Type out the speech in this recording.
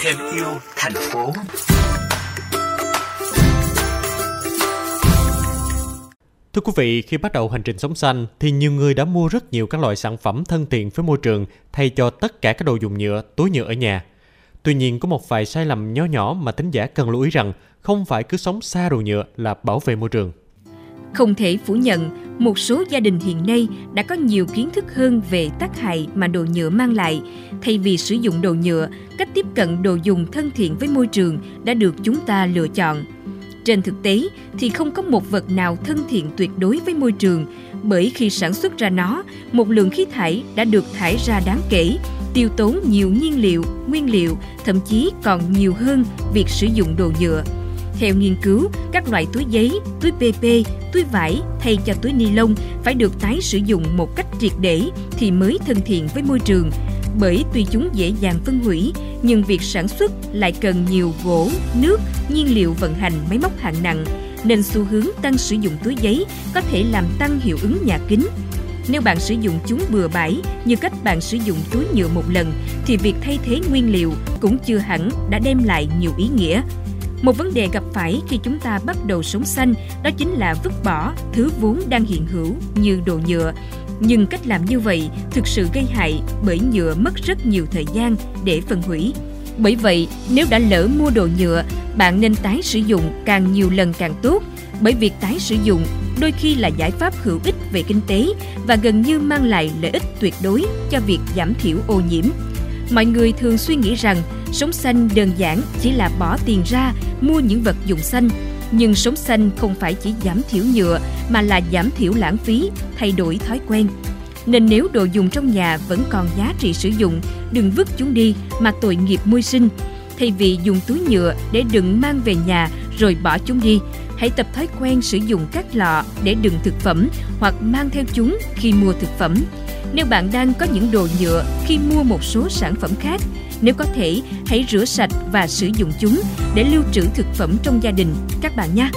thêm yêu thành phố Thưa quý vị, khi bắt đầu hành trình sống xanh thì nhiều người đã mua rất nhiều các loại sản phẩm thân thiện với môi trường thay cho tất cả các đồ dùng nhựa, túi nhựa ở nhà. Tuy nhiên có một vài sai lầm nhỏ nhỏ mà tính giả cần lưu ý rằng không phải cứ sống xa đồ nhựa là bảo vệ môi trường. Không thể phủ nhận, một số gia đình hiện nay đã có nhiều kiến thức hơn về tác hại mà đồ nhựa mang lại. Thay vì sử dụng đồ nhựa, cách tiếp cận đồ dùng thân thiện với môi trường đã được chúng ta lựa chọn. Trên thực tế thì không có một vật nào thân thiện tuyệt đối với môi trường, bởi khi sản xuất ra nó, một lượng khí thải đã được thải ra đáng kể, tiêu tốn nhiều nhiên liệu, nguyên liệu, thậm chí còn nhiều hơn việc sử dụng đồ nhựa. Theo nghiên cứu, các loại túi giấy, túi PP, túi vải thay cho túi ni lông phải được tái sử dụng một cách triệt để thì mới thân thiện với môi trường. Bởi tuy chúng dễ dàng phân hủy, nhưng việc sản xuất lại cần nhiều gỗ, nước, nhiên liệu vận hành máy móc hạng nặng, nên xu hướng tăng sử dụng túi giấy có thể làm tăng hiệu ứng nhà kính. Nếu bạn sử dụng chúng bừa bãi như cách bạn sử dụng túi nhựa một lần, thì việc thay thế nguyên liệu cũng chưa hẳn đã đem lại nhiều ý nghĩa. Một vấn đề gặp phải khi chúng ta bắt đầu sống xanh đó chính là vứt bỏ thứ vốn đang hiện hữu như đồ nhựa. Nhưng cách làm như vậy thực sự gây hại bởi nhựa mất rất nhiều thời gian để phân hủy. Bởi vậy, nếu đã lỡ mua đồ nhựa, bạn nên tái sử dụng càng nhiều lần càng tốt, bởi việc tái sử dụng đôi khi là giải pháp hữu ích về kinh tế và gần như mang lại lợi ích tuyệt đối cho việc giảm thiểu ô nhiễm. Mọi người thường suy nghĩ rằng sống xanh đơn giản chỉ là bỏ tiền ra mua những vật dụng xanh, nhưng sống xanh không phải chỉ giảm thiểu nhựa mà là giảm thiểu lãng phí, thay đổi thói quen. Nên nếu đồ dùng trong nhà vẫn còn giá trị sử dụng, đừng vứt chúng đi mà tội nghiệp môi sinh. Thay vì dùng túi nhựa để đựng mang về nhà rồi bỏ chúng đi, hãy tập thói quen sử dụng các lọ để đựng thực phẩm hoặc mang theo chúng khi mua thực phẩm. Nếu bạn đang có những đồ nhựa khi mua một số sản phẩm khác, nếu có thể, hãy rửa sạch và sử dụng chúng để lưu trữ thực phẩm trong gia đình các bạn nhé.